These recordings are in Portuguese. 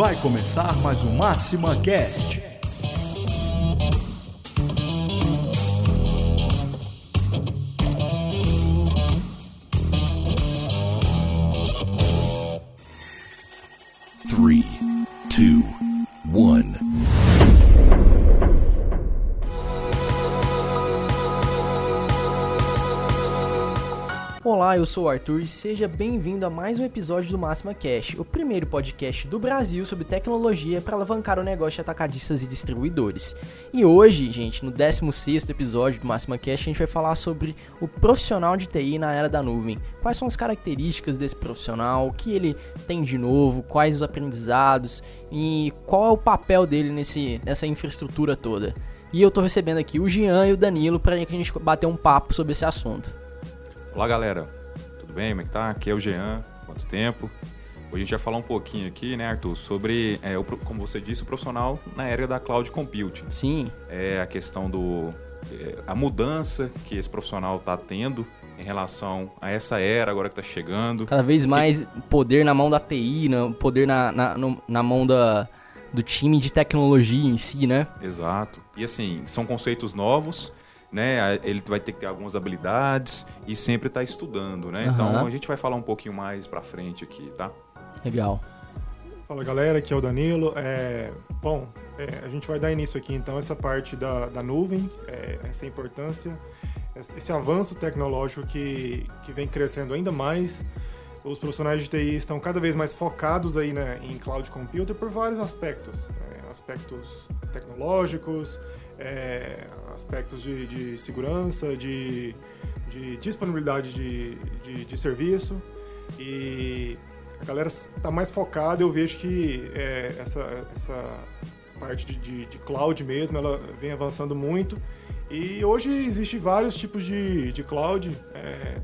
Vai começar mais um Máxima Cast. Olá, eu sou o Arthur e seja bem-vindo a mais um episódio do Máxima Cash, o primeiro podcast do Brasil sobre tecnologia para alavancar o negócio de atacadistas e distribuidores. E hoje, gente, no 16º episódio do Máxima Cash, a gente vai falar sobre o profissional de TI na era da nuvem. Quais são as características desse profissional, o que ele tem de novo, quais os aprendizados e qual é o papel dele nesse, nessa infraestrutura toda. E eu tô recebendo aqui o Jean e o Danilo para a gente bater um papo sobre esse assunto. Olá galera, tudo bem? Como é que tá? Aqui é o Jean, quanto tempo? Hoje a gente vai falar um pouquinho aqui, né, Arthur, sobre, é, o, como você disse, o profissional na era da cloud computing. Sim. É a questão do. É, a mudança que esse profissional está tendo em relação a essa era agora que está chegando. Cada vez mais que... poder na mão da TI, né? poder na, na, no, na mão da, do time de tecnologia em si, né? Exato. E assim, são conceitos novos né? Ele vai ter que ter algumas habilidades e sempre estar tá estudando, né? Uhum. Então a gente vai falar um pouquinho mais para frente aqui, tá? Legal. Fala galera, aqui é o Danilo. É, bom, é, a gente vai dar início aqui então essa parte da, da nuvem, é, essa importância, esse avanço tecnológico que, que vem crescendo ainda mais. Os profissionais de TI estão cada vez mais focados aí né, em cloud computer por vários aspectos, é, aspectos tecnológicos, é, aspectos de, de segurança, de, de disponibilidade de, de, de, serviço e a galera está mais focada. Eu vejo que é, essa, essa parte de, de, cloud mesmo, ela vem avançando muito e hoje existe vários tipos de, de cloud, é,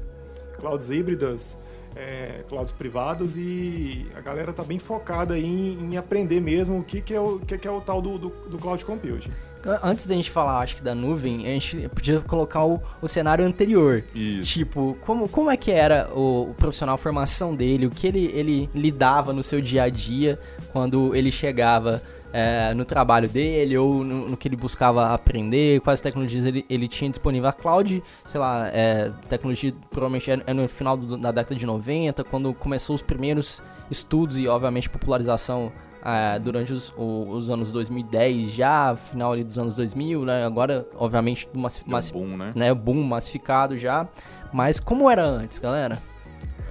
clouds híbridas, é, clouds privadas e a galera está bem focada em, em, aprender mesmo o que, que, é, o, que, que é o tal do, do, do cloud computing. Antes da gente falar, acho que da nuvem, a gente podia colocar o, o cenário anterior. Isso. Tipo, como, como é que era o, o, profissional, a formação dele, o que ele, ele lidava no seu dia a dia quando ele chegava é, no trabalho dele ou no, no, que ele buscava aprender, quais tecnologias ele, ele tinha disponível. A cloud, sei lá, é, tecnologia provavelmente é, é no final do, da década de 90, quando começou os primeiros estudos e, obviamente, popularização é, durante os, os, anos 2010, já final ali dos anos 2000, né? Agora, obviamente, mas, mas, boom, né? né? Boom massificado já. Mas como era antes, galera?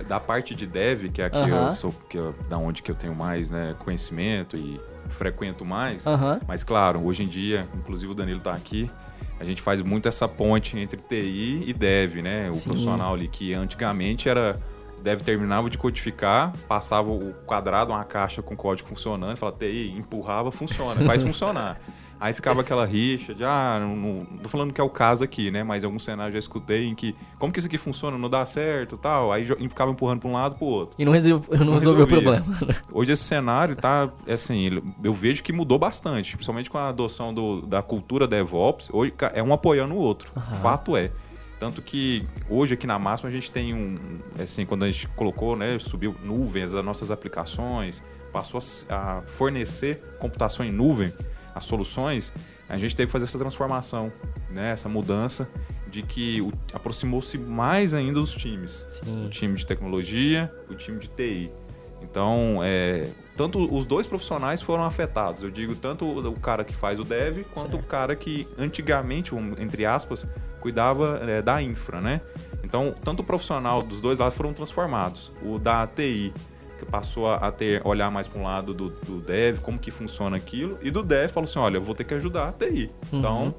Da parte de dev, que é aqui uh -huh. eu sou, que eu, da onde que eu tenho mais né, conhecimento e frequento mais. Uh -huh. Mas claro, hoje em dia, inclusive o Danilo está aqui, a gente faz muito essa ponte entre TI e dev, né? O Sim. profissional ali que antigamente era deve terminava de codificar, passava o quadrado, uma caixa com código funcionando, falava, TI, empurrava, funciona, faz funcionar. Aí ficava aquela rixa de, ah, não, não, tô falando que é o caso aqui, né? Mas em algum cenário já escutei em que, como que isso aqui funciona, não dá certo tal. Aí ficava empurrando para um lado para o outro. E não, resol, não, não resolveu o problema. Hoje esse cenário tá, assim, eu vejo que mudou bastante, principalmente com a adoção do, da cultura DevOps. Hoje é um apoiando o outro. Uhum. Fato é. Tanto que hoje aqui na Máxima a gente tem um, assim, quando a gente colocou, né, subiu nuvens, as nossas aplicações, passou a fornecer computação em nuvem, as soluções, a gente teve que fazer essa transformação, né, essa mudança de que aproximou-se mais ainda dos times. Sim. O time de tecnologia, o time de TI. Então, é, tanto os dois profissionais foram afetados. Eu digo tanto o cara que faz o dev, quanto certo. o cara que antigamente, entre aspas, cuidava é, da infra, né? Então, tanto o profissional dos dois lados foram transformados. O da TI, que passou a ter olhar mais para um lado do, do, dev, como que funciona aquilo, e do dev falou assim, olha, eu vou ter que ajudar a TI. Uhum. Então,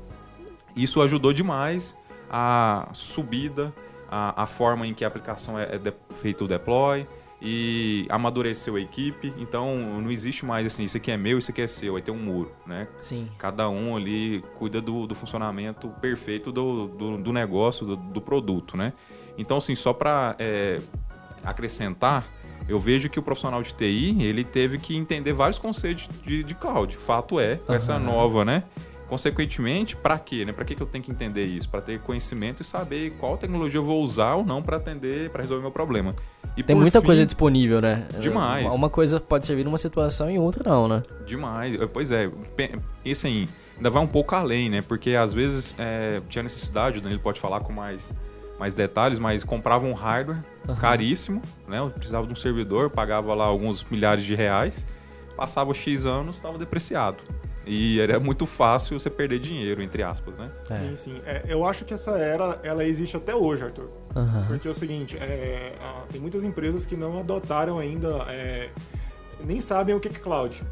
isso ajudou demais a subida, a, a forma em que a aplicação é, é de, feito o deploy, e amadureceu a equipe. Então não existe mais assim, isso aqui é meu, isso aqui é seu, vai ter um muro, né? Sim. Cada um ali cuida do, do funcionamento perfeito do, do, do negócio, do, do, produto, né? Então, assim, só para é, acrescentar, eu vejo que o profissional de TI ele teve que entender vários conceitos de, de cloud. Fato é, com uhum. essa nova, né? Consequentemente, para quê? Né? Para que eu tenho que entender isso? Para ter conhecimento e saber qual tecnologia eu vou usar ou não para atender, para resolver meu problema. E Tem muita fim- coisa disponível, né? Demais. Uma- coisa pode servir numa situação e outra não, né? Demais. Pois é. E assim, ainda vai um pouco além, né? Porque às vezes é, tinha necessidade, o Danilo pode falar com mais, mais detalhes, mas comprava um hardware caríssimo, né? Eu precisava de um servidor, pagava lá alguns milhares de reais, passava X anos, estava depreciado. E era muito fácil você perder dinheiro, entre aspas, né? Sim, sim. É, eu acho que essa era, ela existe até hoje, Arthur. Aham. Porque é o seguinte, é, ah, tem muitas empresas que não adotaram ainda, é, nem sabem o que é cloud.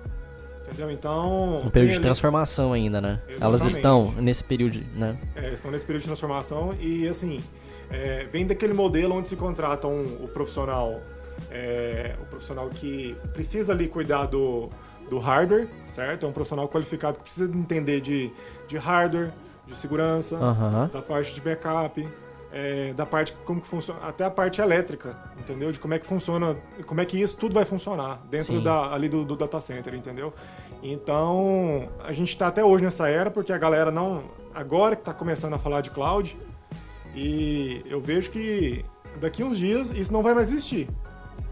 Entendeu? Então. Um período de ali- transformação ainda, né? Elas Exatamente. estão nesse período, né? É, estão nesse período de transformação e, assim, é, vem daquele modelo onde se contratam o profissional, é, o profissional que precisa ali cuidar do, do hardware, certo? É um profissional qualificado que precisa entender de, de hardware, de segurança, Aham. da parte de backup, é, da parte como que funciona, até a parte elétrica, entendeu? De como é que funciona, como é que isso tudo vai funcionar dentro Sim. da, ali do, do data center, entendeu? Então a gente está até hoje nessa era porque a galera não agora que está começando a falar de cloud e eu vejo que daqui uns dias isso não vai mais existir.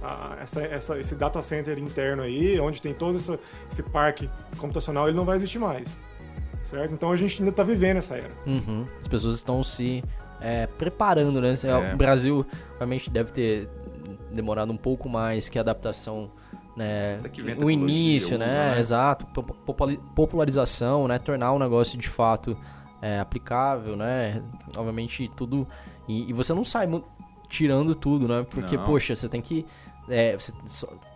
Ah, essa, essa- esse data center interno aí, onde tem todo essa- esse parque computacional, ele não vai existir mais. Certo? Então a gente ainda está vivendo essa era. Uhum. As pessoas estão se é, preparando, né? É. O Brasil realmente deve ter demorado um pouco mais que a adaptação, né? O início, né? né? Exato. Po- popula- Popularização, né? Tornar o negócio de fato é, aplicável, né? Obviamente tudo... E, e você não sai tirando tudo, né? Porque, Não. poxa, você tem que... é, você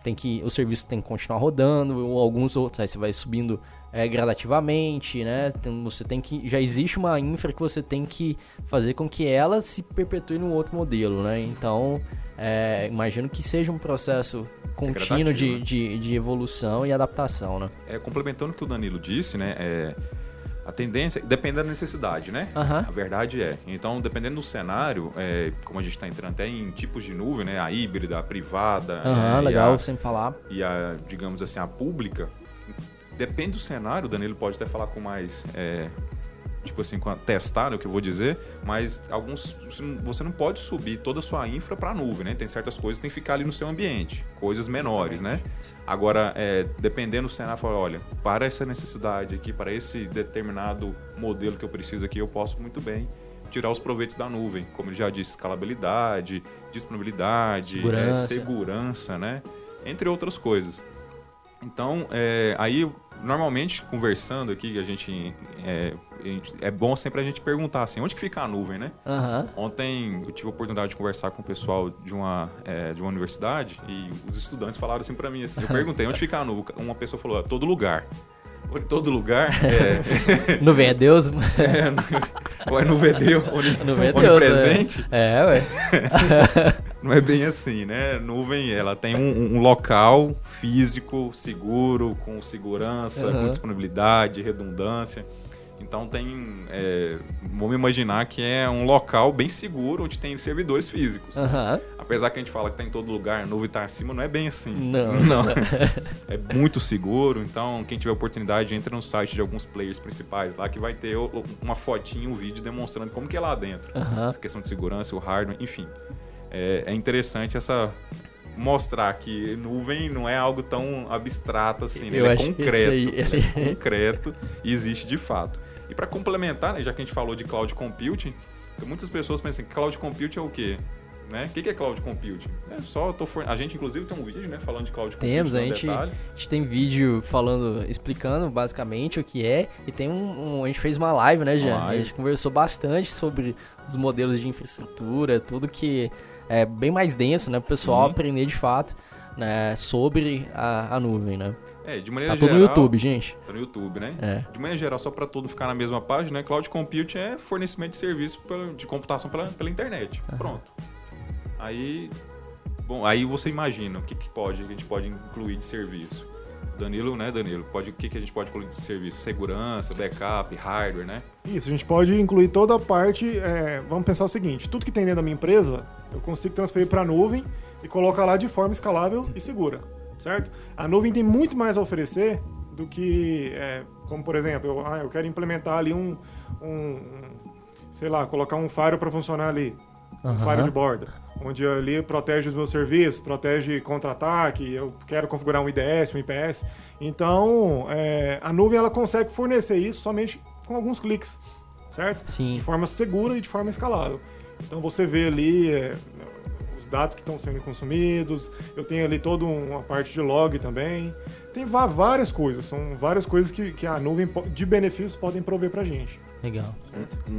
tem que o serviço tem que continuar rodando ou alguns outros aí você vai subindo é, gradativamente né você tem que já existe uma infra que você tem que fazer com que ela se perpetue num outro modelo né então é, imagino que seja um processo contínuo de, gradativo, né? de, de evolução e adaptação né É, complementando o que o Danilo disse, né? É, a tendência, depende da necessidade, né? Aham. A verdade é. Então, dependendo do cenário, é, como a gente está entrando até em tipos de nuvem, né? A híbrida, a privada. Aham, é, legal a- sempre falar e a, digamos assim, a pública, depende do cenário, o Danilo pode até falar com mais, é, tipo assim, com a- testar, né, o que eu vou dizer, mas alguns, você não- pode subir toda a sua infra para a nuvem, né? Tem certas coisas que tem que ficar ali no seu ambiente, coisas menores, né? Agora, é, dependendo do cenário, fala, olha, para essa necessidade aqui, para esse determinado modelo que eu preciso aqui, eu posso muito bem tirar os proveitos da nuvem, como ele já disse, escalabilidade, disponibilidade, é, Segurança. segurança, né? Entre outras coisas. Então, é, aí, normalmente, conversando aqui, a gente, é, é bom sempre a gente perguntar assim, onde que fica a nuvem, né? Aham. Ontem eu tive a oportunidade de conversar com o pessoal de uma, é, de uma universidade e os estudantes falaram assim pra mim, assim, eu perguntei, onde fica a nuvem? Uma pessoa falou, "Ah, todo lugar. Todo lugar? É, nuvem é Deus é, ou é nuvem é Deus onipresente? é, é ué Não é bem assim, né? Nuvem, ela tem um, um local físico, seguro, com segurança, Aham. com disponibilidade, redundância. Então tem, é, vamos imaginar que é um local bem seguro, onde tem servidores físicos. Aham. Apesar que a gente fala que tá em todo lugar, a nuvem tá acima, não é bem assim. Não. Não. é muito seguro, então quem tiver oportunidade, entra no site de alguns players principais lá, que vai ter uma fotinha, um vídeo demonstrando como que é lá dentro. Aham. Essa questão de segurança, o hardware, enfim. É, é interessante essa mostrar que nuvem não é algo tão abstrato assim, né? Ele é concreto, aí, ele ele- é concreto e existe de fato. E para complementar, né, já que a gente falou de cloud computing, muitas pessoas pensam que cloud computing é o quê? Né? O que é cloud computing? É só for... A gente, inclusive, tem um vídeo né, falando de cloud computing. Temos, a gente, a gente tem vídeo falando, explicando basicamente o que é, e tem um, um- a gente fez uma live, né, Jean? Live. A gente conversou bastante sobre os modelos de infraestrutura, tudo que é bem mais denso, né, pro pessoal Uhum. aprender de fato, né, sobre a, a nuvem, né? É, de maneira Tá tudo geral, no YouTube, gente. Tá no YouTube, né? É. De maneira geral, só para todo ficar na mesma página, né? Cloud Computing é fornecimento de serviço de computação pela, pela internet. Pronto. Aí, bom, aí você imagina o que, que pode, a gente pode incluir de serviço. Danilo, né, Danilo? Pode, o que, que a gente pode incluir de serviço? Segurança, backup, hardware, né? Isso, a gente pode incluir toda a parte. é, vamos pensar o seguinte: tudo que tem dentro da minha empresa, eu consigo transferir para a nuvem e colocar lá de forma escalável e segura, certo? A nuvem tem muito mais a oferecer do que, é, como por exemplo, eu, ah, eu quero implementar ali um, um- um, sei lá, colocar um firewall para funcionar ali. um Aham. firewall de borda, onde ali protege os meus serviços, protege contra-ataque, eu quero configurar um IDS, um IPS. Então, é, a nuvem ela consegue fornecer isso somente com alguns cliques, certo? Sim. De forma segura e de forma escalável. Então você vê ali é, os dados que estão sendo consumidos, eu tenho ali toda uma parte de log também. Tem várias coisas, são várias coisas que, que a nuvem de benefícios podem prover pra gente. Legal.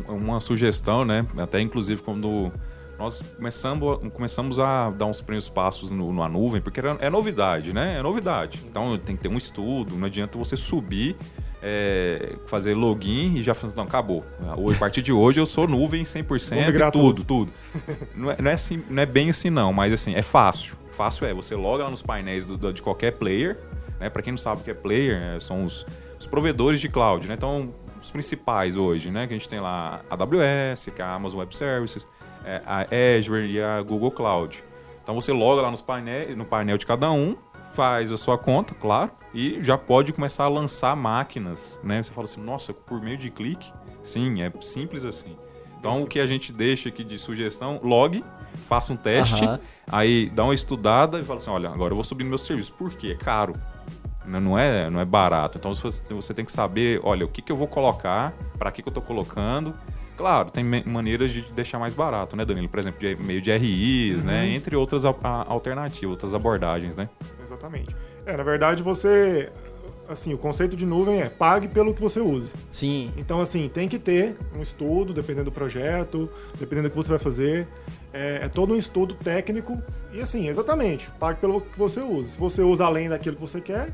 Um- uma sugestão, né? Até inclusive quando nós começamos, começamos a dar uns primeiros passos no, na nuvem, porque era- é novidade, né? É novidade. Então tem que ter um estudo, não adianta você subir, é, fazer login e já falar, não, acabou. Hoje, a partir de hoje eu sou nuvem 100% Vou e migrar tudo, tudo. Não é, não, é assim, não é bem assim não, mas assim, é fácil. Fácil é, você loga lá nos painéis do- do- de qualquer player, né? Para quem não sabe o que é player, é, são os, os provedores de cloud, né? Então, os principais hoje, né? Que a gente tem lá a AWS, que é a Amazon Web Services, a Azure e a Google Cloud. Então você loga lá nos painel, no painel de cada um, faz a sua conta, claro, e já pode começar a lançar máquinas, né? Você fala assim, nossa, por meio de clique? Sim, é simples assim. Então o que a gente deixa aqui de sugestão, log, faça um teste, aí dá uma estudada e fala assim, olha, agora eu vou subir no meu serviço. Por quê? É caro. Né? Não é, não é barato. Então você, você tem que saber, olha, o que, que eu vou colocar, para que, que eu estou colocando. Claro, tem maneiras de deixar mais barato, né, Danilo? Por exemplo, de, meio de RIs, né? Entre outras a- a- alternativas, outras abordagens, né? Exatamente. É, na verdade, você. Assim, o conceito de nuvem é pague pelo que você use. Sim. Então, assim, tem que ter um estudo, dependendo do projeto, dependendo do que você vai fazer. É, é todo um estudo técnico. E, assim, exatamente, pague pelo que você usa. Se você usa além daquilo que você quer,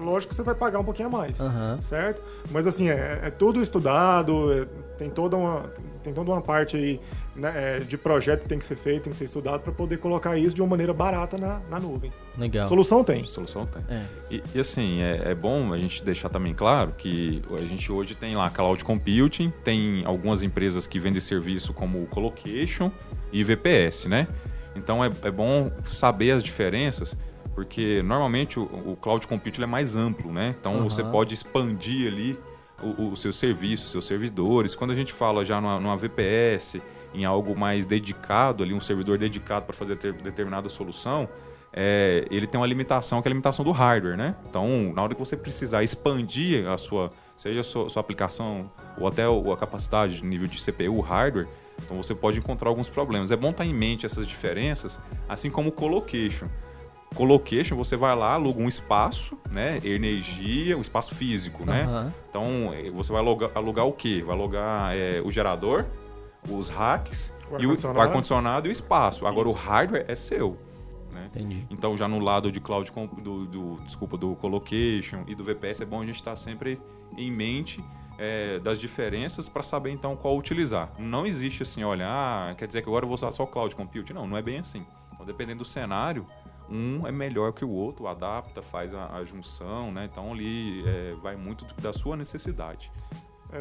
lógico que você vai pagar um pouquinho a mais. Aham. Certo? Mas, assim, é, é tudo estudado, é- tem, toda uma, tem toda uma parte aí né, é, de projeto que tem que ser feito, tem que ser estudado para poder colocar isso de uma maneira barata na, na nuvem. Legal. Solução tem. Solução tem. É. E, e, assim, é, é bom a gente deixar também claro que a gente hoje tem lá cloud computing, tem algumas empresas que vendem serviço como colocation e VPS, né? Então é, é bom saber as diferenças, porque normalmente o, o cloud computing é mais amplo, né? Então Aham. você pode expandir ali o, o seu serviço, seus servidores. Quando a gente fala já numa, numa VPS, em algo mais dedicado, ali um servidor dedicado para fazer ter- determinada solução, é, ele tem uma limitação, que é a limitação do hardware, né? Então, na hora que você precisar expandir a sua, seja a sua, sua aplicação ou até a capacidade de nível de CPU, hardware, então você pode encontrar alguns problemas. É bom estar em mente essas diferenças, assim como o colocation. Colocation, você vai lá, aluga um espaço, né? Energia, o espaço físico, né? Aham. Então, eh, você vai alugar, alugar o quê? Vai alugar eh, o gerador, os racks, O e o ar-condicionado. o ar-condicionado e o espaço. Agora, o hardware é seu. Né? Entendi. Então, já no lado de cloud, do, do- desculpa, do colocation e do VPS, é bom a gente estar sempre em mente eh, das diferenças para saber, então, qual utilizar. Não existe assim, olha, ah, quer dizer que agora eu vou usar só cloud computing. Não, não é bem assim. Então, dependendo do cenário, um é melhor que o outro, adapta, faz a, a junção, né? Então, ali eh, vai muito do- da sua necessidade. É,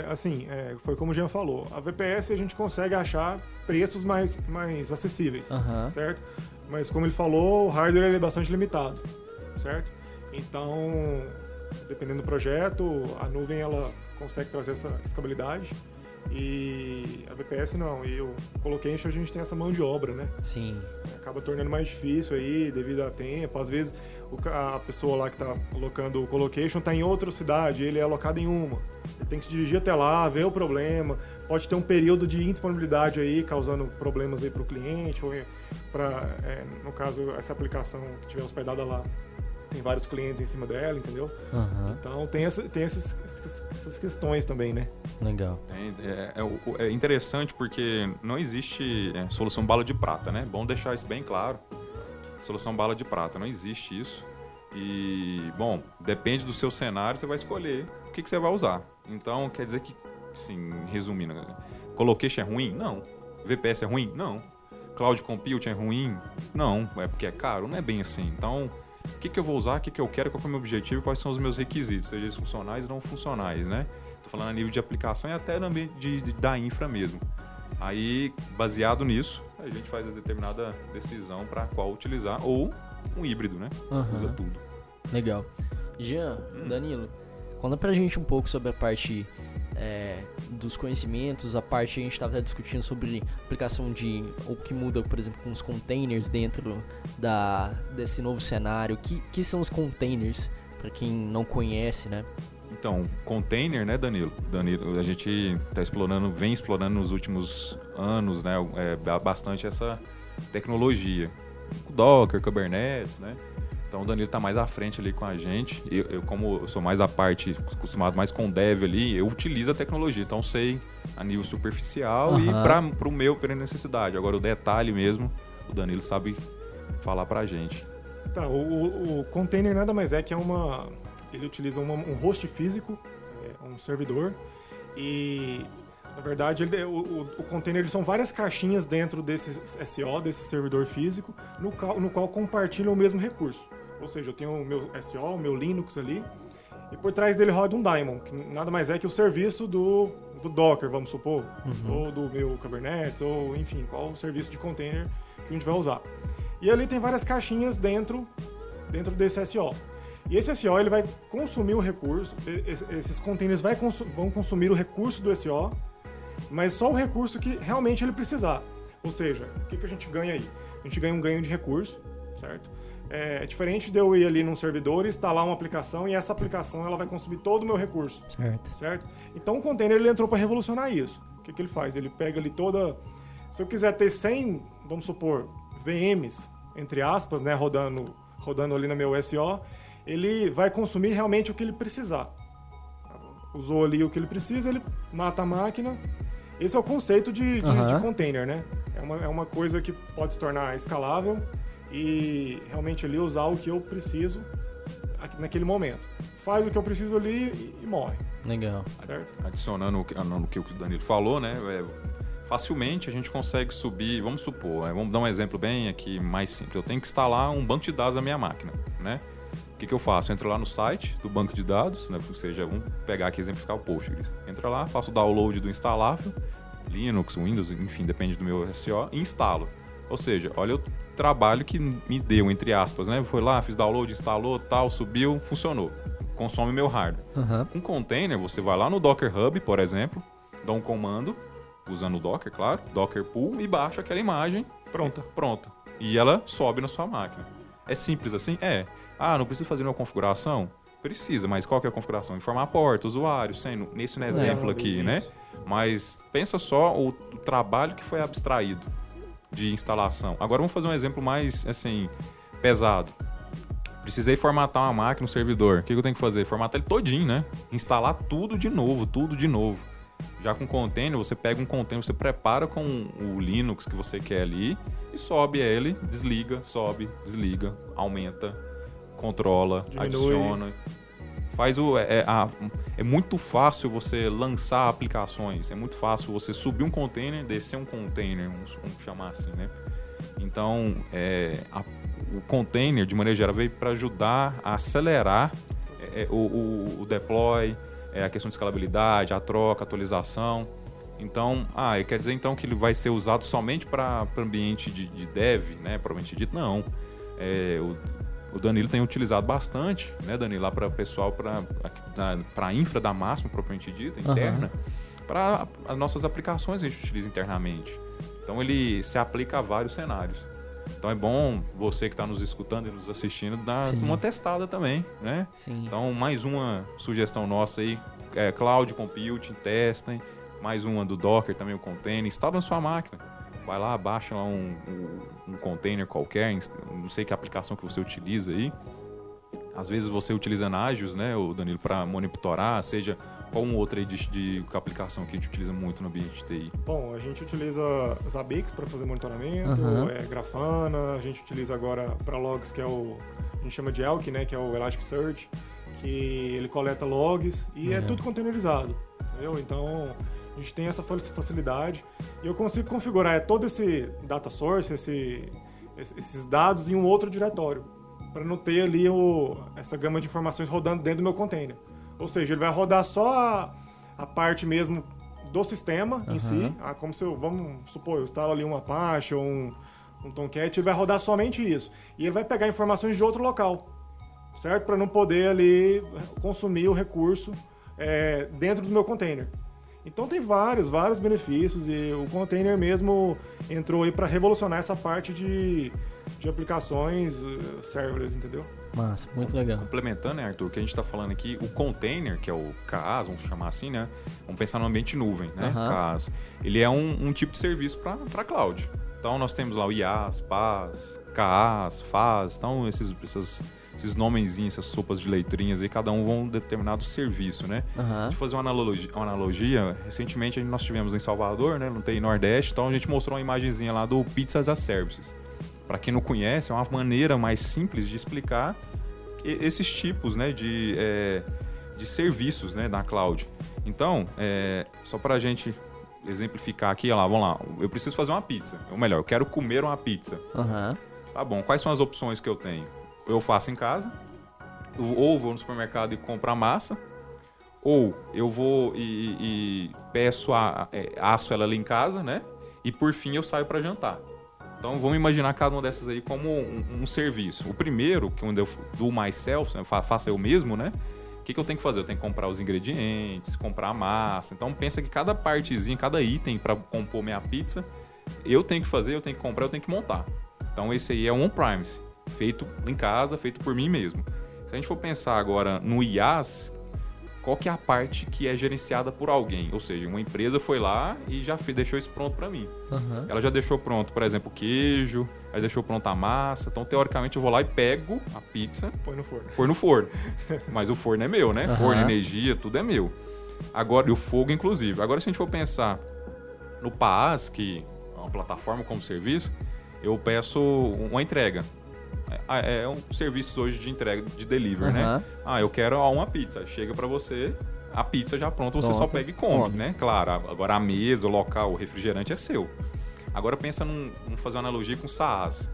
é, assim, é, foi como o Jean falou. A VPS a gente consegue achar preços mais, mais acessíveis, Aham. certo? Mas como ele falou, o hardware ele é bastante limitado, certo? Então, dependendo do projeto, a nuvem ela consegue trazer essa escalabilidade e a VPS não. E o Colocation a gente tem essa mão de obra, né? Sim. acaba tornando mais difícil aí devido a tempo. Às vezes a pessoa lá que está colocando o colocation está em outra cidade, ele é alocado em uma. Ele tem que se dirigir até lá, ver o problema. Pode ter um período de indisponibilidade aí, causando problemas aí para o cliente ou para, no caso, essa aplicação que estiver hospedada lá. Tem vários clientes em cima dela, entendeu? Aham. Então tem, essa, tem essas, essas questões também, né? Legal. É, é é interessante porque não existe é, solução bala de prata, né? Bom deixar isso bem claro. Solução bala de prata, não existe isso. E, bom, depende do seu cenário, você vai escolher o que, que você vai usar. Então, quer dizer que, assim, resumindo, colocation é ruim? Não. VPS é ruim? Não. Cloud Computing é ruim? Não. É porque é caro? Não é bem assim. Então, o que, que eu vou usar, o que, que eu quero, qual é o meu objetivo, quais são os meus requisitos, seja eles funcionais ou não funcionais, né? Tô falando a nível de aplicação e até no ambiente de, de- da infra mesmo. Aí, baseado nisso, a gente faz a determinada decisão para qual utilizar, ou um híbrido, né? Aham. Usa tudo. Legal. Jean, Hum. Danilo, conta pra gente um pouco sobre a parte é, dos conhecimentos, a parte a gente estava discutindo sobre aplicação de o que muda, por exemplo, com os containers dentro da, desse novo cenário. O que, que são os containers, para quem não conhece, né? Então, container, né, Danilo? Danilo, a gente está explorando, vem explorando nos últimos anos, né, é, bastante essa tecnologia. Docker, Kubernetes, né? Então o Danilo está mais à frente ali com a gente. Eu, eu, como eu sou mais a parte, acostumado mais com dev ali, eu utilizo a tecnologia. Então sei a nível superficial uhum. e para o meu, para necessidade. Agora o detalhe mesmo, o Danilo sabe falar para a gente. Tá, o, o, container nada mais é que é uma... Ele utiliza uma, um host físico, é, um servidor, e na verdade, ele, o, o, o, container são várias caixinhas dentro desse SO, desse servidor físico, no qual, no qual compartilham o mesmo recurso. Ou seja, eu tenho o meu SO, o meu Linux ali, e por trás dele roda um daemon, que nada mais é que o serviço do, do Docker, vamos supor, uhum. ou do meu Kubernetes, ou enfim, qual o serviço de container que a gente vai usar. E ali tem várias caixinhas dentro, dentro desse SO. E esse SO ele vai consumir o recurso, esses containers vão consumir o recurso do SO mas só o recurso que realmente ele precisar. Ou seja, o que, que a gente ganha aí? A gente ganha um ganho de recurso, certo? É, é diferente de eu ir ali num servidor e instalar uma aplicação e essa aplicação ela vai consumir todo o meu recurso. Certo. Certo? Então o container ele entrou para revolucionar isso. O que, que ele faz? Ele pega ali toda. Se eu quiser ter 100, vamos supor, VMs, entre aspas, né, rodando, rodando ali no meu SO, ele vai consumir realmente o que ele precisar. Usou ali o que ele precisa, ele mata a máquina, esse é o conceito de, de, uhum. de container, né? É uma, é uma coisa que pode se tornar escalável e realmente ali usar o que eu preciso naquele momento. Faz o que eu preciso ali e, e morre. Legal. Certo? Adicionando o que, o Danilo falou, né? É, facilmente a gente consegue subir, vamos supor, é, vamos dar um exemplo bem aqui mais simples. Eu tenho que instalar um banco de dados na minha máquina, né? O que, que eu faço? Eu entro lá no site do banco de dados, né? ou seja, vamos pegar aqui exemplificar o Postgres. Entra lá, faço o download do instalável, Linux, Windows, enfim, depende do meu SO, e instalo. Ou seja, olha o trabalho que me deu, entre aspas, né? Foi lá, fiz download, instalou, tal, subiu, funcionou. Consome meu hardware. Uhum. Com container, você vai lá no Docker Hub, por exemplo, dá um comando, usando o Docker, claro, Docker Pool, e baixa aquela imagem, pronta, pronta. E ela sobe na sua máquina. É simples assim? É. Ah, não preciso fazer uma configuração? Precisa, mas qual que é a configuração? Informar a porta, usuário, sendo nesse é, exemplo aqui, né? Mas pensa só o, o, trabalho que foi abstraído de instalação. Agora vamos fazer um exemplo mais, assim, pesado. Precisei formatar uma máquina, um servidor. O que, que eu tenho que fazer? Formatar ele todinho, né? Instalar tudo de novo, tudo de novo. Já com container, você pega um container, você prepara com o Linux que você quer ali e sobe ele, desliga, sobe, desliga, aumenta, controla, Diminui. adiciona. Faz o. É, é, a, é muito fácil você lançar aplicações. É muito fácil você subir um container, descer um container, vamos, vamos chamar assim, né? Então, é, a, o container, de maneira geral, veio para ajudar a acelerar é, é, o, o, o, deploy, é, a questão de escalabilidade, a troca, a atualização. Então, ah, quer dizer então que ele vai ser usado somente para ambiente de, de dev, né? Provavelmente dito, não. É, o, o Danilo tem utilizado bastante, né, Danilo, lá para o pessoal, para a infra da máxima, propriamente dita, interna, uhum. para as nossas aplicações que a gente utiliza internamente. Então ele se aplica a vários cenários. Então é bom você que está nos escutando e nos assistindo dar Sim. uma testada também, né? Sim. Então mais uma sugestão nossa aí, é, Cloud Computing, testem. Mais uma do Docker também, o container, instala na sua máquina vai lá, baixa lá um, um, um container qualquer, não sei que aplicação que você utiliza aí. Às vezes você utiliza Nagios, né, o Danilo, para monitorar, seja qual um outro aí de, de, aplicação que a gente utiliza muito no ambiente de TI? Bom, a gente utiliza Zabbix para fazer monitoramento, uhum. é, Grafana, a gente utiliza agora para logs, que é o a gente chama de Elk, né, que é o Elasticsearch, que ele coleta logs e uhum. é tudo containerizado, entendeu? Então, a gente tem essa facilidade e eu consigo configurar todo esse data source, esse, esses dados em um outro diretório, para não ter ali o, essa gama de informações rodando dentro do meu container. Ou seja, ele vai rodar só a, a parte mesmo do sistema uhum. em si, ah, como se eu, vamos supor, eu instalo ali um Apache ou um, um Tomcat, ele vai rodar somente isso. E ele vai pegar informações de outro local, certo? Para não poder ali consumir o recurso é, dentro do meu container. Então tem vários, vários benefícios e o container mesmo entrou aí para revolucionar essa parte de, de aplicações uh, serverless, entendeu? Massa, muito legal. Complementando, né, Arthur, o que a gente está falando aqui, o container, que é o CAS, vamos chamar assim, né? Vamos pensar no ambiente nuvem, né? Aham. CAS. Ele é um, um tipo de serviço para cloud. Então nós temos lá o IaaS, PaaS, CAAS, FAS, então esses, esses, esses nomezinhos, essas sopas de letrinhas aí, cada um vão um determinado serviço, né? Aham. De fazer uma analogia, uma analogia, recentemente nós tivemos em Salvador, né, no TI Nordeste, então a gente mostrou uma imagenzinha lá do Pizzas as Services. Para quem não conhece, é uma maneira mais simples de explicar esses tipos, né, de, é, de serviços, né, na cloud. Então, é, só para a gente exemplificar aqui, lá, vamos lá, eu preciso fazer uma pizza, ou melhor, eu quero comer uma pizza. Aham. Tá bom, quais são as opções que eu tenho? Eu faço em casa, ou vou no supermercado e compro a massa, ou eu vou e, e peço a, é, aço ela ali em casa, né? E por fim eu saio para jantar. Então vamos imaginar cada uma dessas aí como um, um serviço. O primeiro, que onde eu do myself, né, fa- faça eu mesmo, né? O que, que eu tenho que fazer? Eu tenho que comprar os ingredientes, comprar a massa. Então pensa que cada partezinha, cada item para compor minha pizza, eu tenho que fazer, eu tenho que comprar, eu tenho que montar. Então esse aí é um on-premise, feito em casa, feito por mim mesmo. Se a gente for pensar agora no IaaS, qual que é a parte que é gerenciada por alguém? Ou seja, uma empresa foi lá e já fez, deixou isso pronto para mim. Aham. Ela já deixou pronto, por exemplo, o queijo, aí deixou pronto a massa. Então, teoricamente, eu vou lá e pego a pizza, Põe no forno. pôr no forno. Mas o forno é meu, né? Aham. Forno, energia, tudo é meu. Agora, e o fogo, inclusive. Agora, se a gente for pensar no PaaS, que é uma plataforma como serviço, eu peço uma entrega. É, é um serviço hoje de entrega, de delivery, né? Aham. Ah, eu quero uma pizza. Chega pra você, a pizza já pronta, você só Pronto. pega e come, Come. né? Claro, agora a mesa, o local, o refrigerante é seu. Agora pensa num, vamos fazer uma analogia com o SaaS.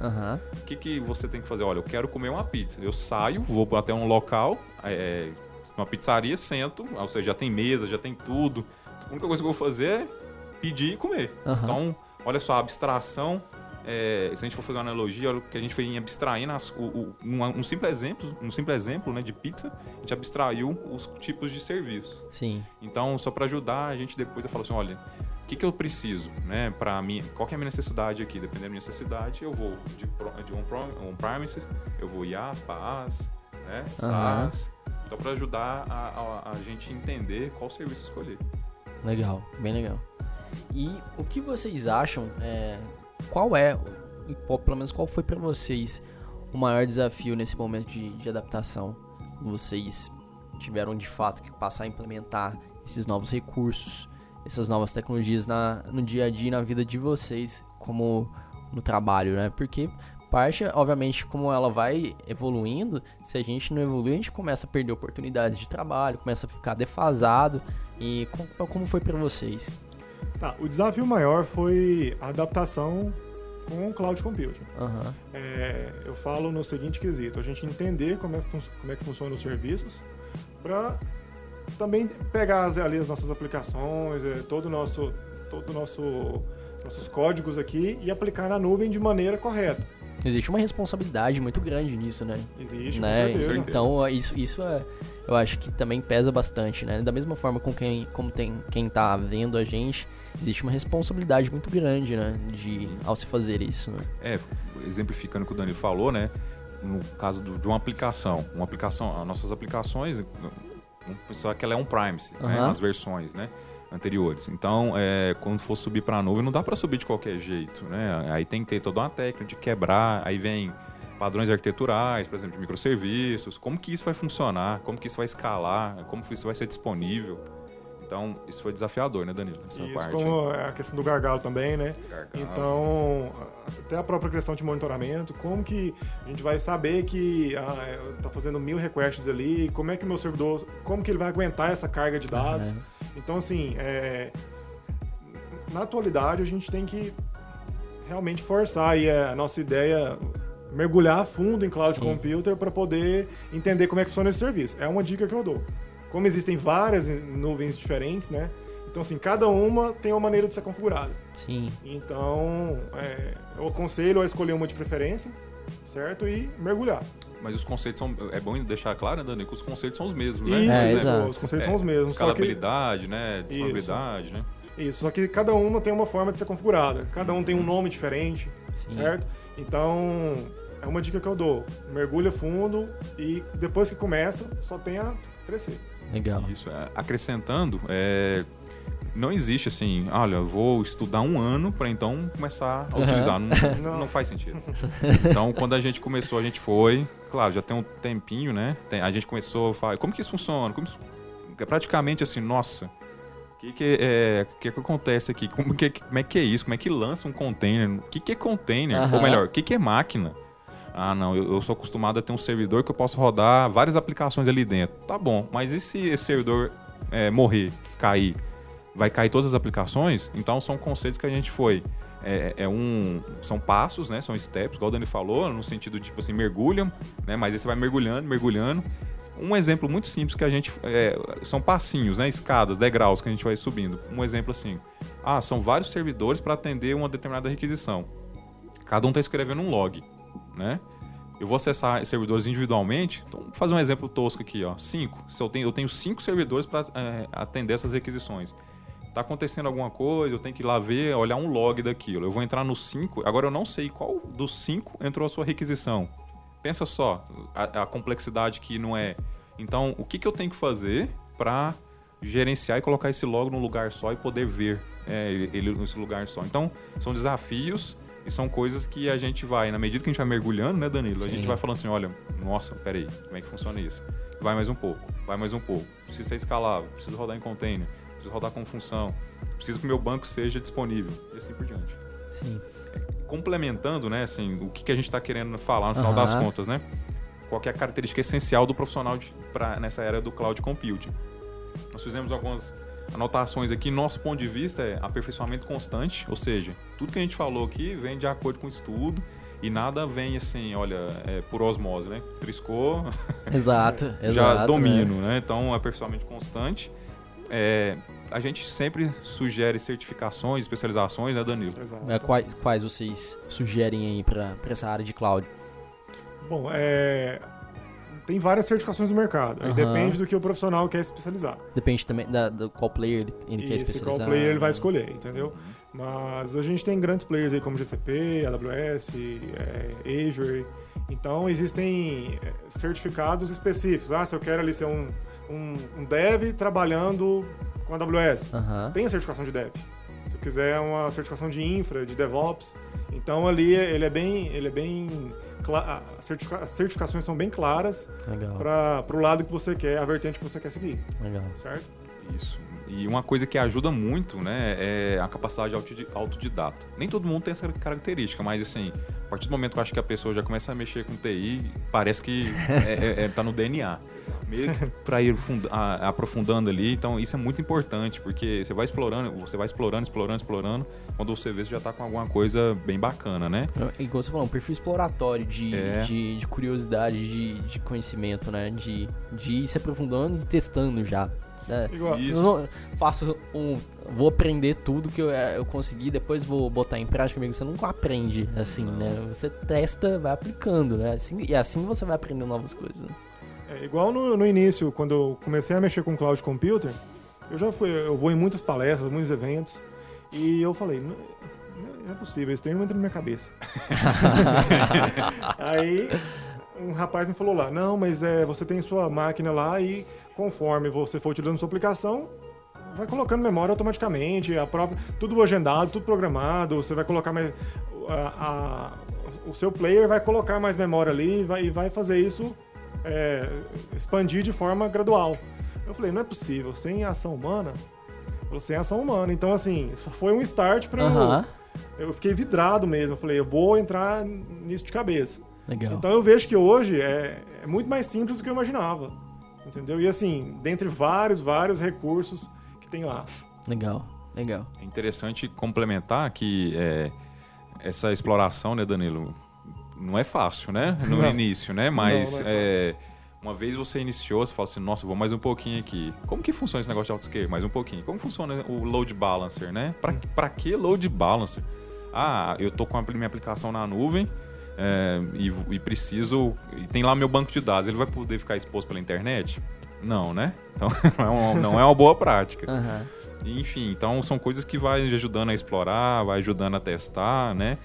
O que, que você tem que fazer? Olha, eu quero comer uma pizza. Eu saio, vou até um local, é, uma pizzaria, sento, ou seja, já tem mesa, já tem tudo. A única coisa que eu vou fazer é pedir e comer. Aham. Então, olha só, a abstração. É, se a gente for fazer uma analogia, olha o que a gente foi abstraindo as- o, o- um, um simples exemplo, um simples exemplo né, de pizza, a gente abstraiu os tipos de serviço. Sim. Então, só para ajudar a gente depois a falar assim, olha, o que, que eu preciso, né, para mim, qual que é a minha necessidade aqui? Dependendo da minha necessidade, eu vou de, de on-premises, eu vou IaaS, PaaS, né. SaaS. Então, para ajudar a, a- a gente entender qual serviço escolher. Legal, bem legal. E o que vocês acham? é, qual é, pelo menos qual foi pra vocês o maior desafio nesse momento de, de adaptação? Vocês tiveram de fato que passar a implementar esses novos recursos, essas novas tecnologias na, no dia a dia, na vida de vocês, como no trabalho, né? Porque parte, obviamente, como ela vai evoluindo, se a gente não evoluir, a gente começa a perder oportunidades de trabalho, começa a ficar defasado. E como, como foi pra vocês? Tá, o desafio maior foi a adaptação com o cloud computing. Aham. É, eu falo no seguinte quesito, a gente entender como é que, como é que funcionam os serviços para também pegar as, ali as nossas aplicações, é, todo o nosso, todo nosso nossos códigos aqui e aplicar na nuvem de maneira correta. Existe uma responsabilidade muito grande nisso, né? Existe, né? com certeza. certeza. Então, isso, isso é, eu acho que também pesa bastante, né? Da mesma forma com quem, como tem quem tá vendo a gente, existe uma responsabilidade muito grande, né? De, ao se fazer isso, né? É, exemplificando o que o Dani falou, né? No caso do- de uma aplicação, uma aplicação, as nossas aplicações, vamos pensar que ela é um Primes, né? Aham. Nas versões, né? Anteriores. Então, é, quando for subir para a nuvem, não dá para subir de qualquer jeito, né? Aí tem que ter toda uma técnica de quebrar, aí vem padrões arquiteturais, por exemplo, de microserviços, como que isso vai funcionar, como que isso vai escalar, como que isso vai ser disponível. Então, isso foi desafiador, né, Danilo? Essa Isso, parte. como a questão do gargalo também, né? Gargalo. Então, até a própria questão de monitoramento, como que a gente vai saber que ah, tá fazendo mil requests ali, como é que o meu servidor, como que ele vai aguentar essa carga de dados. Aham. Então, assim, é, na atualidade a gente tem que realmente forçar aí a nossa ideia, mergulhar a fundo em cloud Sim. computer para poder entender como é que funciona esse serviço. É uma dica que eu dou. Como existem várias nuvens diferentes, né? Então, assim, cada uma tem uma maneira de ser configurada. Sim. Então, é, eu aconselho a escolher uma de preferência, certo? E mergulhar. Mas os conceitos são. É bom deixar claro, né, Dani, que os conceitos são os mesmos, né? Isso, É, isso, exato. os conceitos É, são os mesmos. Só que, Escalabilidade, né? Disponibilidade, né? isso, só que cada uma tem uma forma de ser configurada. Cada um tem um nome diferente, Sim. certo? Então, é uma dica que eu dou. Mergulha fundo e depois que começa, só tem a crescer. Legal. Isso, é, acrescentando, é, não existe assim, olha, eu vou estudar um ano para então começar a utilizar. Não, Não. não faz sentido. Então, quando a gente começou, a gente foi, claro, já tem um tempinho, né? Tem- a gente começou a falar, como que isso funciona? Como isso- é praticamente assim, nossa, o que que, é, que que acontece aqui? Como, que, como é que é isso? Como é que lança um container? O que, que é container? Aham. Ou melhor, o que, que é máquina? Ah, não, eu, eu sou acostumado a ter um servidor que eu posso rodar várias aplicações ali dentro. Tá bom, mas e se esse servidor é, morrer, cair? Vai cair todas as aplicações? Então são conceitos que a gente foi. É, é um, são passos, né? São steps, igual o Dani falou, no sentido de, tipo assim, mergulham, né? Mas aí você vai mergulhando, mergulhando. Um exemplo muito simples que a gente. é, são passinhos, né? Escadas, degraus que a gente vai subindo. Um exemplo assim. Ah, são vários servidores para atender uma determinada requisição. Cada um está escrevendo um log, né? Eu vou acessar servidores individualmente. Então, vou fazer um exemplo tosco aqui, ó. Cinco. Se eu tenho, eu tenho cinco servidores para atender essas requisições. Tá acontecendo alguma coisa, eu tenho que ir lá ver, olhar um log daquilo. Eu vou entrar no 5, agora eu não sei qual dos 5 entrou a sua requisição. Pensa só, a, a complexidade que não é. Então, o que, que eu tenho que fazer para gerenciar e colocar esse log num lugar só e poder ver é, ele nesse lugar só? Então, são desafios e são coisas que a gente vai, na medida que a gente vai mergulhando, né, Danilo? A Sim. gente vai falando assim: olha, nossa, peraí, como é que funciona isso? Vai mais um pouco, vai mais um pouco. Precisa ser escalável, preciso rodar em container, preciso rodar com função, preciso que o meu banco seja disponível e assim por diante. Sim. Complementando, né, assim, o que, que a gente está querendo falar no final Aham. das contas, né? Qual é a característica essencial do profissional de, pra, nessa era do cloud computing? Nós fizemos algumas anotações aqui. Nosso ponto de vista é aperfeiçoamento constante, ou seja, tudo que a gente falou aqui vem de acordo com o estudo e nada vem assim, olha, é, por osmose, né? Triscou, Exato, exato. já né? domino, né? Então, aperfeiçoamento constante. É, a gente sempre sugere certificações, especializações, né, Danilo? Exato. É, quais, quais vocês sugerem aí pra essa área de cloud? Bom, é... tem várias certificações no mercado. Aí depende do que o profissional quer especializar. Depende também da, do qual player ele, ele quer especializar. qual player ele vai escolher, entendeu? Mas a gente tem grandes players aí como GCP, AWS, é, Azure. Então existem é, certificados específicos. Ah, se eu quero ali ser um, um, um dev trabalhando com AWS, Aham. tem a certificação de dev. Se eu quiser uma certificação de infra, de DevOps, então ali ele é bem, ele é bem, a as certificações são bem claras para o lado que você quer, a vertente que você quer seguir, Legal. certo? Isso. E uma coisa que ajuda muito, né, é a capacidade autodi- autodidata. Nem todo mundo tem essa característica, mas assim, a partir do momento que eu acho que a pessoa já começa a mexer com TI, parece que é, é- é- tá no DNA. Meio que pra ir a- aprofundando ali, então isso é muito importante, porque você vai explorando, você vai explorando, explorando, explorando, quando você vê, você já tá com alguma coisa bem bacana, né? Igual você falou, um perfil exploratório de, É. de, de curiosidade, de, de conhecimento, né? De, de ir se aprofundando e testando já. Né? Igual, Isso. Faço um. Vou aprender tudo que eu, eh, eu consegui, depois vou botar em prática, amigo. Você nunca aprende assim, né? Você testa, vai aplicando, né? Assim, e assim você vai aprendendo novas coisas. né? É, igual no, no início, quando eu comecei a mexer com cloud computer, eu já fui, eu vou em muitas palestras, muitos eventos, e eu falei, não, não é possível, esse termo entra na minha cabeça. Aí um rapaz me falou lá, não, mas é, você tem sua máquina lá e conforme você for utilizando sua aplicação, vai colocando memória automaticamente, a própria, tudo agendado, tudo programado, você vai colocar mais. a- a- o seu player vai colocar mais memória ali e vai, vai fazer isso é, expandir de forma gradual. Eu falei, não é possível, sem ação humana. Sem ação humana. Então, assim, isso foi um start para eu. Eu fiquei vidrado mesmo. Eu falei, eu vou entrar nisso de cabeça. Legal. Então eu vejo que hoje é, é muito mais simples do que eu imaginava. Entendeu? E assim, dentre vários, vários recursos que tem lá. Legal. Legal. É interessante complementar que é, essa exploração, né, Danilo, não é fácil, né? No Não. início, né? Mas Não, não é é, uma vez você iniciou, você fala assim, nossa, vou mais um pouquinho aqui. Como que funciona esse negócio de autoscale? Mais um pouquinho. Como funciona o load balancer, né? Pra, pra que load balancer? Ah, eu tô com a minha aplicação na nuvem, é, e, e preciso. E tem lá meu banco de dados, ele vai poder ficar exposto pela internet? Não, né? Então não é uma, não é uma boa prática. Aham. Enfim, então são coisas que vai ajudando a explorar, vai ajudando a testar, né?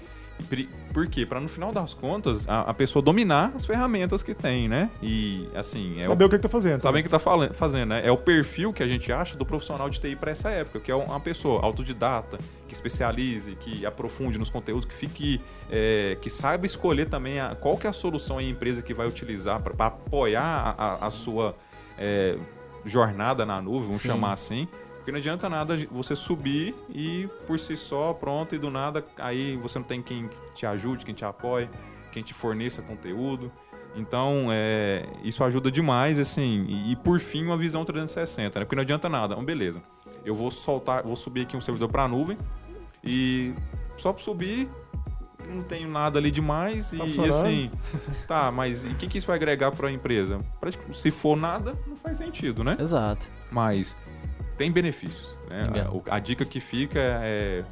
E Por quê? Para no final das contas a, a pessoa dominar as ferramentas que tem, né? E assim, é Saber o que que tá fazendo. Saber o que tá fazendo, né? É o perfil que a gente acha do profissional de TI para essa época, que é uma pessoa autodidata, que especialize, que aprofunde nos conteúdos, que fique, é, que saiba escolher também a- qual que é a solução a empresa que vai utilizar para apoiar a, a- a sua é, jornada na nuvem, vamos Sim. chamar assim. Porque não adianta nada você subir e por si só, pronto, e do nada, aí você não tem quem te ajude, quem te apoie, quem te forneça conteúdo. Então, é, isso ajuda demais, assim. E, e, por fim, uma visão 360, né? Porque não adianta nada. Então, beleza. Eu vou soltar, vou subir aqui um servidor para a nuvem e só para subir não tenho nada ali demais Tá e, e assim, tá, mas o que, que isso vai agregar para a empresa? Se for nada, não faz sentido, né? Exato. Mas tem benefícios. Né? A, a dica que fica é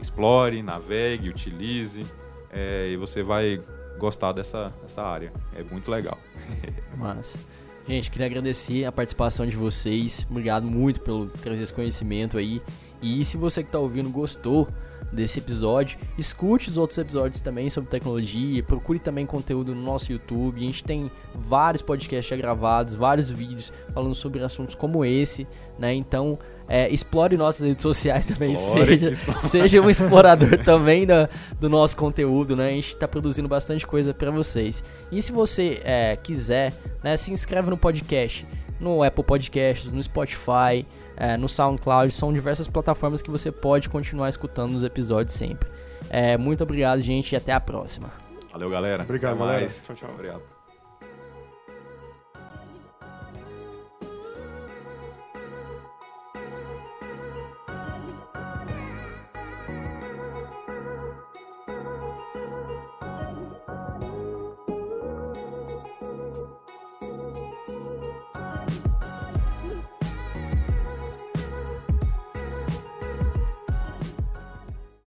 explore, navegue, utilize é, e você vai gostar dessa, dessa área. É muito legal. Massa. Gente, queria agradecer a participação de vocês. Obrigado muito pelo trazer esse conhecimento aí. E se você que está ouvindo gostou desse episódio, escute os outros episódios também sobre tecnologia. Procure também conteúdo no nosso YouTube. A gente tem vários podcasts já gravados, vários vídeos falando sobre assuntos como esse, né? Então, é, explore nossas redes sociais também. Explore, seja, explore. seja um explorador também da, do nosso conteúdo, né? A gente tá produzindo bastante coisa para vocês. E se você é, quiser, né, se inscreve no podcast, no Apple Podcasts, no Spotify, é, no SoundCloud, são diversas plataformas que você pode continuar escutando os episódios sempre. É, muito obrigado, gente, e até a próxima. Valeu, galera. Obrigado, Até galera. mais. Tchau, tchau. Obrigado.